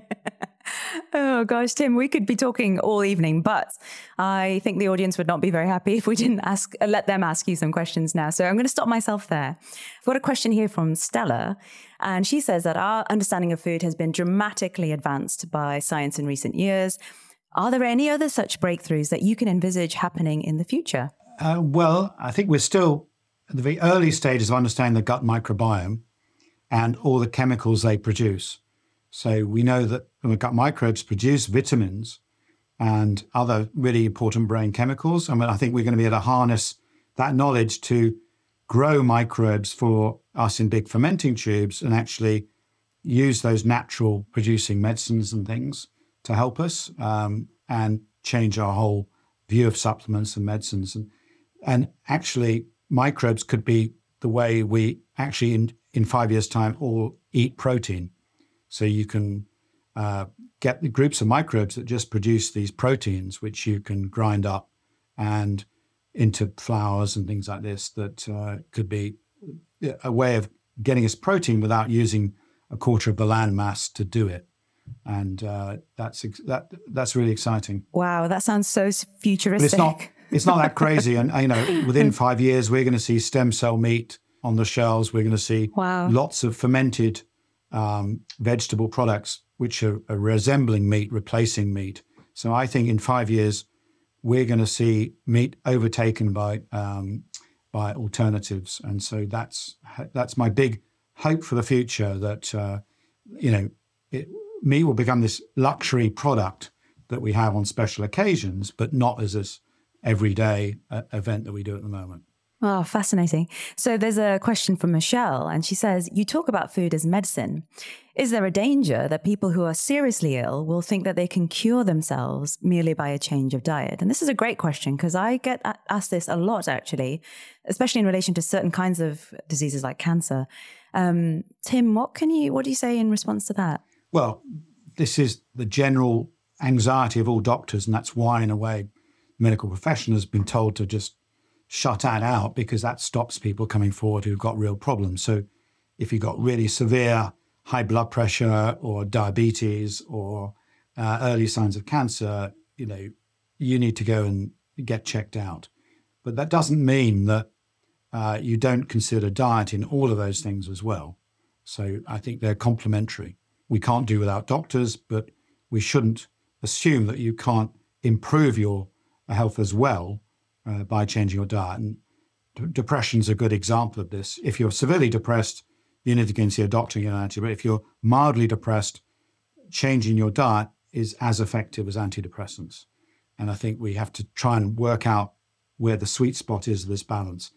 Oh gosh, Tim, we could be talking all evening, but I think the audience would not be very happy <laughs> if we didn't ask, let them ask you some questions now. So I'm going to stop myself there. I've got a question here from Stella, and she says that our understanding of food has been dramatically advanced by science in recent years. Are there any other such breakthroughs that you can envisage happening in the future? Uh, well, I think we're still at the very early stages of understanding the gut microbiome and all the chemicals they produce. So we know that gut microbes produce vitamins and other really important brain chemicals. I mean, I think we're going to be able to harness that knowledge to grow microbes for us in big fermenting tubes and actually use those natural producing medicines and things to help us um, and change our whole view of supplements and medicines. And, and actually, microbes could be the way we actually, in, in five years' time, all eat protein. So you can uh, get the groups of microbes that just produce these proteins, which you can grind up and into flours and things like this, that uh, could be a way of getting us protein without using a quarter of the land mass to do it and uh, that's that that's really exciting. Wow, that sounds so futuristic. But it's not it's not that crazy, and you know, <laughs> within five years, we're going to see stem cell meat on the shelves. We're going to see wow. lots of fermented um, vegetable products which are, are, resembling meat, replacing meat. So I think in five years, we're going to see meat overtaken by um, by alternatives, and so that's that's my big hope for the future. That uh, you know, it, meat will become this luxury product that we have on special occasions, but not as this everyday uh, event that we do at the moment. Oh, fascinating. So there's a question from Michelle, and she says, You talk about food as medicine. Is there a danger that people who are seriously ill will think that they can cure themselves merely by a change of diet? And this is a great question because I get asked this a lot, actually, especially in relation to certain kinds of diseases like cancer. Um, Tim, what can you, what do you say in response to that? Well, this is the general anxiety of all doctors, and that's why, in a way, medical profession has been told to just shut that out because that stops people coming forward who've got real problems. So, if you've got really severe high blood pressure or diabetes or uh, early signs of cancer, you know, you need to go and get checked out. But that doesn't mean that uh, you don't consider diet in all of those things as well. So I think they're complementary we can't do without doctors, but we shouldn't assume that you can't improve your health as well uh, by changing your diet. And d- depression's a good example of this. If you're severely depressed, you need to go and see a doctor and get an antidepressant. But if you're mildly depressed, changing your diet is as effective as antidepressants. And I think we have to try and work out where the sweet spot is of this balance.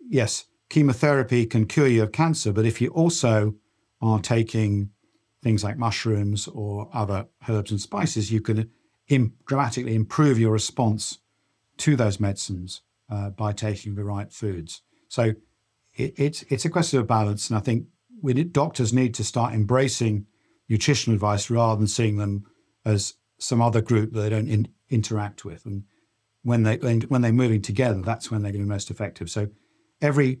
Yes, chemotherapy can cure you of cancer, but if you also are taking things like mushrooms or other herbs and spices, you can Im- dramatically improve your response to those medicines uh, by taking the right foods. So it, it's it's a question of balance, and I think we doctors need to start embracing nutritional advice rather than seeing them as some other group that they don't in, interact with. And when they when they're moving together, that's when they're going to be most effective. So every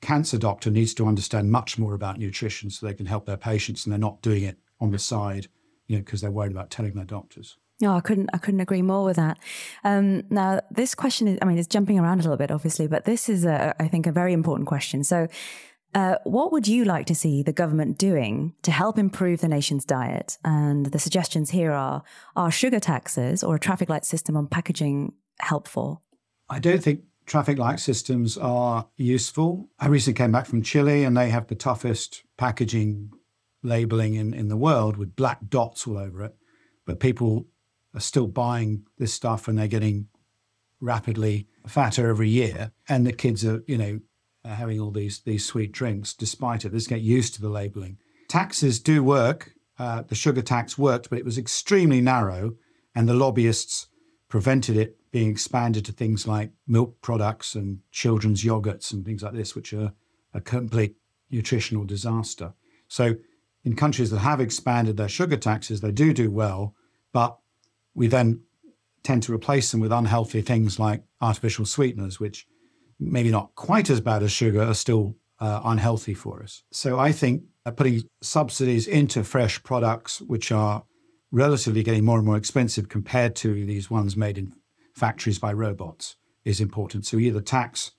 cancer doctor needs to understand much more about nutrition so they can help their patients and they're not doing it on the side, you know, because they're worried about telling their doctors. No, I couldn't. I couldn't agree more with that. Um, now, this question is. I mean, it's jumping around a little bit, obviously, but this is, a, I think, a very important question. So, uh, what would you like to see the government doing to help improve the nation's diet? And the suggestions here are: Are sugar taxes or a traffic light system on packaging helpful? I don't think traffic light systems are useful. I recently came back from Chile and they have the toughest packaging labeling in, in the world with black dots all over it. But people are still buying this stuff and they're getting rapidly fatter every year. And the kids are, you know, are having all these, these sweet drinks despite it. Just get used to the labeling. Taxes do work. Uh, the sugar tax worked, but it was extremely narrow. And the lobbyists prevented it being expanded to things like milk products and children's yogurts and things like this, which are a complete nutritional disaster. So, in countries that have expanded their sugar taxes, they do do well, but we then tend to replace them with unhealthy things like artificial sweeteners, which maybe not quite as bad as sugar are still uh, unhealthy for us. So, I think uh, putting subsidies into fresh products, which are relatively getting more and more expensive compared to these ones made in factories by robots is important. So either tax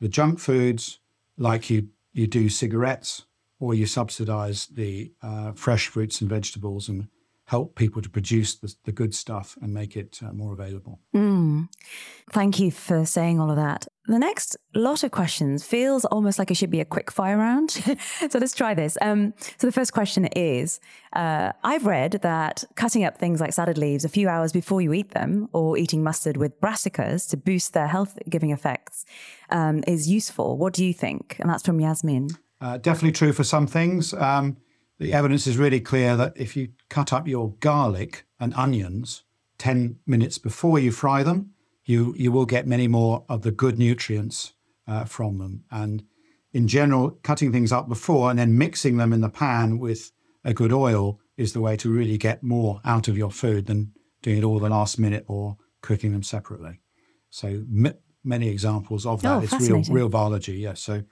the junk foods like you, you do cigarettes, or you subsidize the uh, fresh fruits and vegetables and help people to produce the, the good stuff and make it uh, more available. Mm. Thank you for saying all of that. The next lot of questions feels almost like it should be a quick fire round. <laughs> so let's try this. Um, so the first question is uh, I've read that cutting up things like salad leaves a few hours before you eat them or eating mustard with brassicas to boost their health giving effects um, is useful. What do you think? And that's from Yasmin. Uh, definitely true for some things. Um, the evidence is really clear that if you cut up your garlic and onions 10 minutes before you fry them, you, you will get many more of the good nutrients uh, from them. And in general, cutting things up before and then mixing them in the pan with a good oil is the way to really get more out of your food than doing it all the last minute or cooking them separately. So m- many examples of that. Oh, it's real, real biology. Yes. Yeah. So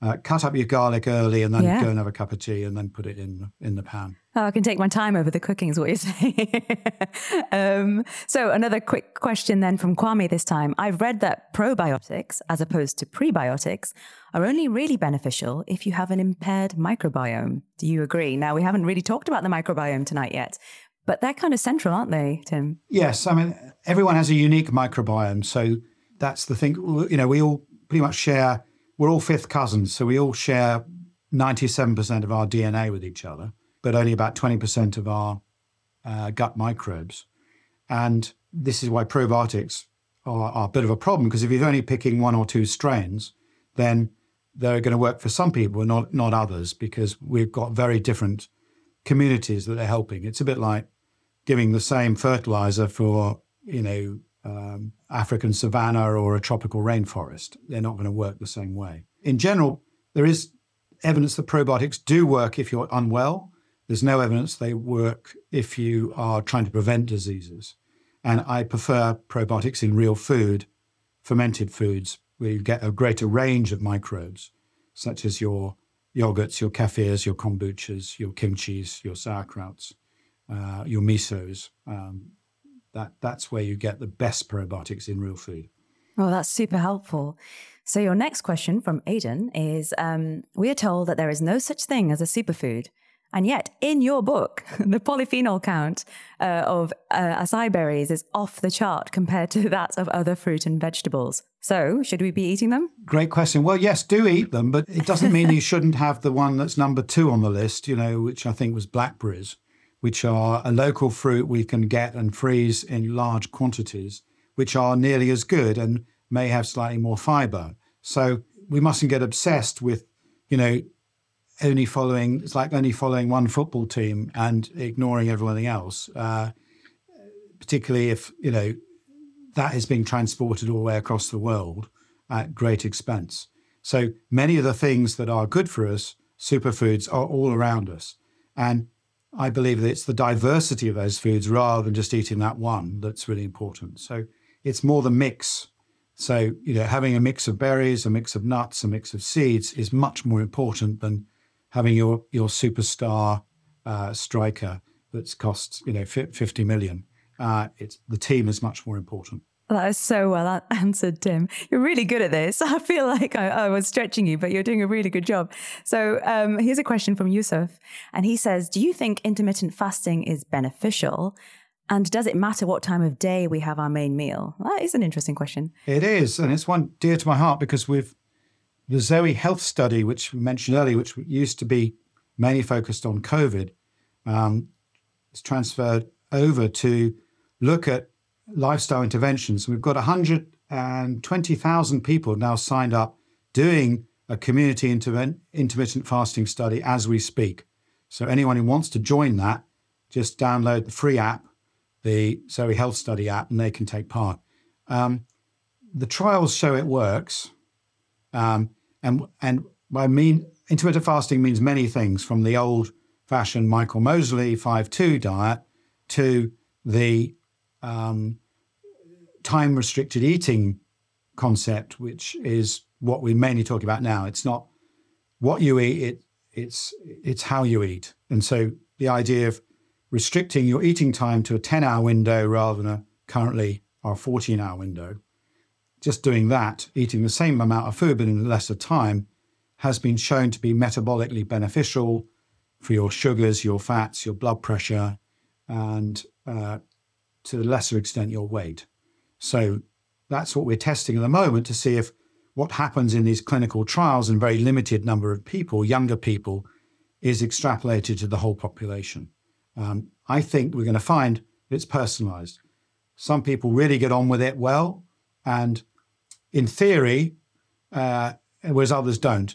uh, cut up your garlic early and then yeah. go and have a cup of tea and then put it in in the pan. Oh, I can take my time over the cooking, is what you're <laughs> saying. um, so, another quick question then from Kwame this time. I've read that probiotics, as opposed to prebiotics, are only really beneficial if you have an impaired microbiome. Do you agree? Now, we haven't really talked about the microbiome tonight yet, but they're kind of central, aren't they, Tim? Yes. I mean, everyone has a unique microbiome. So, that's the thing. You know, we all pretty much share we're all fifth cousins, so we all share 97% of our DNA with each other, but only about 20% of our uh, gut microbes. And this is why probiotics are, are a bit of a problem because if you're only picking one or two strains, then they're going to work for some people, not not others, because we've got very different communities that they're helping. It's a bit like giving the same fertilizer for you know um, African savanna or a tropical rainforest. They're not going to work the same way. In general, there is evidence that probiotics do work if you're unwell. There's no evidence they work if you are trying to prevent diseases. And I prefer probiotics in real food, fermented foods, where you get a greater range of microbes, such as your yogurts, your kefirs, your kombuchas, your kimchis, your sauerkrauts, uh, your misos, um, that that's where you get the best probiotics in real food. Well, that's super helpful. So your next question from Aidan is: um, We are told that there is no such thing as a superfood, and yet in your book, <laughs> the polyphenol count uh, of uh, acai berries is off the chart compared to <laughs> that of other fruit and vegetables. So, should we be eating them? Great question. Well, yes, do eat them, but it doesn't mean you <laughs> shouldn't have the one that's number two on the list. You know, which I think was blackberries which are a local fruit we can get and freeze in large quantities, which are nearly as good and may have slightly more fiber. So we mustn't get obsessed with, you know, only following, it's like only following one football team and ignoring everything else, uh, particularly if, you know, that is being transported all the way across the world at great expense. So many of the things that are good for us, superfoods, are all around us. And I believe that it's the diversity of those foods rather than just eating that one that's really important. So it's more the mix. So, you know, having a mix of berries, a mix of nuts, a mix of seeds is much more important than having your, your superstar uh, striker that's cost, you know, 50 million. Uh, it's the team is much more important. That is so well <laughs> answered, Tim. You're really good at this. <laughs> I feel like I, I was stretching you, but you're doing a really good job. So um, here's a question from Yusuf. And he says Do you think intermittent fasting is beneficial? And does it matter what time of day we have our main meal? That is an interesting question. It is. And it's one dear to my heart because with the Zoe Health Study, which we mentioned earlier, which used to be mainly focused on COVID, um, it's transferred over to look at lifestyle interventions. We've got 120,000 people now signed up doing a community intermittent fasting study as we speak. So anyone who wants to join that, just download the free app, the Zoe Health Study app, and they can take part. Um, the trials show it works, um, and and by mean intermittent fasting means many things, from the old-fashioned Michael Mosley five-two diet to the um, time restricted eating concept, which is what we mainly talk about now. It's not what you eat, it, it's, it's how you eat. And so the idea of restricting your eating time to a 10 hour window rather than a currently our 14 hour window, just doing that, eating the same amount of food but in lesser time, has been shown to be metabolically beneficial for your sugars, your fats, your blood pressure, and uh, to the lesser extent your weight. So that's what we're testing at the moment to see if what happens in these clinical trials in very limited number of people, younger people, is extrapolated to the whole population. Um, I think we're going to find it's personalized. Some people really get on with it well, and in theory, uh, whereas others don't.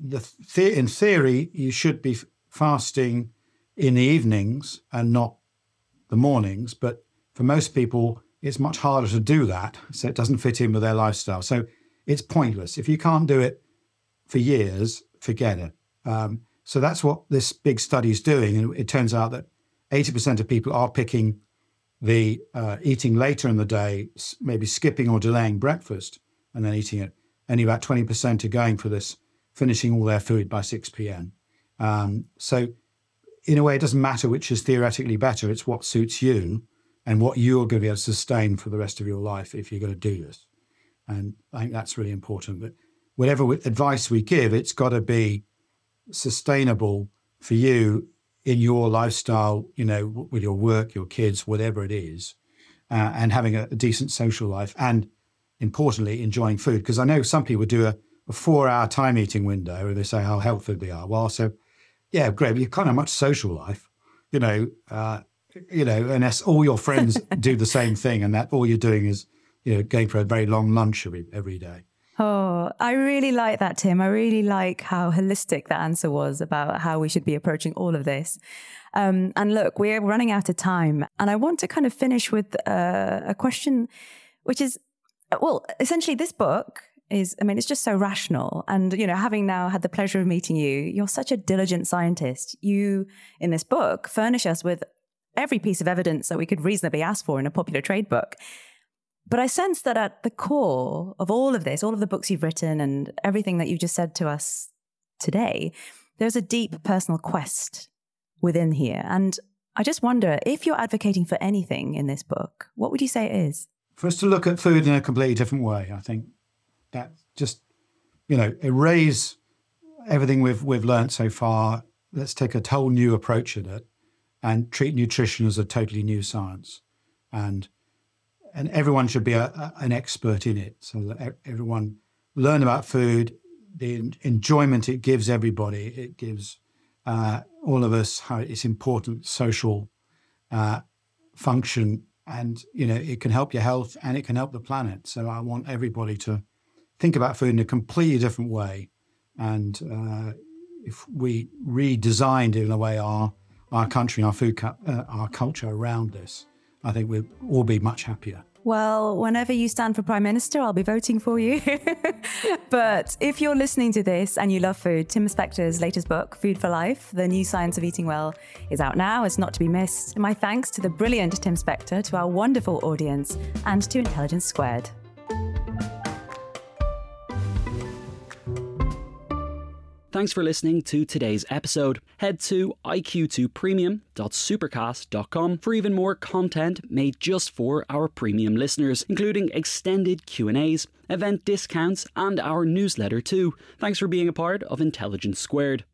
The in theory, you should be fasting in the evenings and not the mornings, but for most people, it's much harder to do that. So it doesn't fit in with their lifestyle. So it's pointless. If you can't do it for years, forget it. Um, so that's what this big study is doing. And it turns out that 80% of people are picking the uh, eating later in the day, maybe skipping or delaying breakfast and then eating it. Only about 20% are going for this, finishing all their food by 6 p.m. Um, so, in a way, it doesn't matter which is theoretically better. It's what suits you and what you're going to be able to sustain for the rest of your life if you're going to do this. And I think that's really important. That whatever advice we give, it's got to be sustainable for you in your lifestyle, you know, with your work, your kids, whatever it is, uh, and having a, a, decent social life, and importantly, enjoying food. Because I know some people do a, a four-hour time eating window, and they say how healthy they are. Well, so yeah, great. But You've kind of much social life, you know, uh, you know, unless all your friends <laughs> do the same thing, and that all you're doing is, you know, going for a very long lunch every, every day. Oh, I really like that, Tim. I really like how holistic that answer was about how we should be approaching all of this. Um, and look, we're running out of time. And I want to kind of finish with uh, a question, which is well, essentially, this book is, I mean, it's just so rational. And, you know, having now had the pleasure of meeting you, you're such a diligent scientist. You, in this book, furnish us with every piece of evidence that we could reasonably ask for in a popular trade book. But I sense that at the core of all of this, all of the books you've written and everything that you've just said to us today, there's a deep personal quest within here. And I just wonder if you're advocating for anything in this book, what would you say it is? For us to look at food in a completely different way, I think that just, you know, erase everything we've we've learned so far. Let's take a whole new approach at it and treat nutrition as a totally new science. And and everyone should be a, a, an expert in it. So that everyone learn about food, the enjoyment it gives everybody. It gives uh, all of us how it's important social uh, function, and you know it can help your health and it can help the planet. So I want everybody to think about food in a completely different way, and uh, if we redesigned it in a way our our country, our food, cu- uh, our culture around this I think we'll all be much happier. Well, whenever you stand for Prime Minister, I'll be voting for you. <laughs> but if you're listening to this and you love food, Tim Spector's latest book, Food for Life The New Science of Eating Well, is out now. It's not to be missed. My thanks to the brilliant Tim Spector, to our wonderful audience, and to Intelligence Squared. Thanks for listening to today's episode. Head to iq2premium.supercast.com for even more content made just for our premium listeners, including extended Q&As, event discounts, and our newsletter too. Thanks for being a part of Intelligence Squared.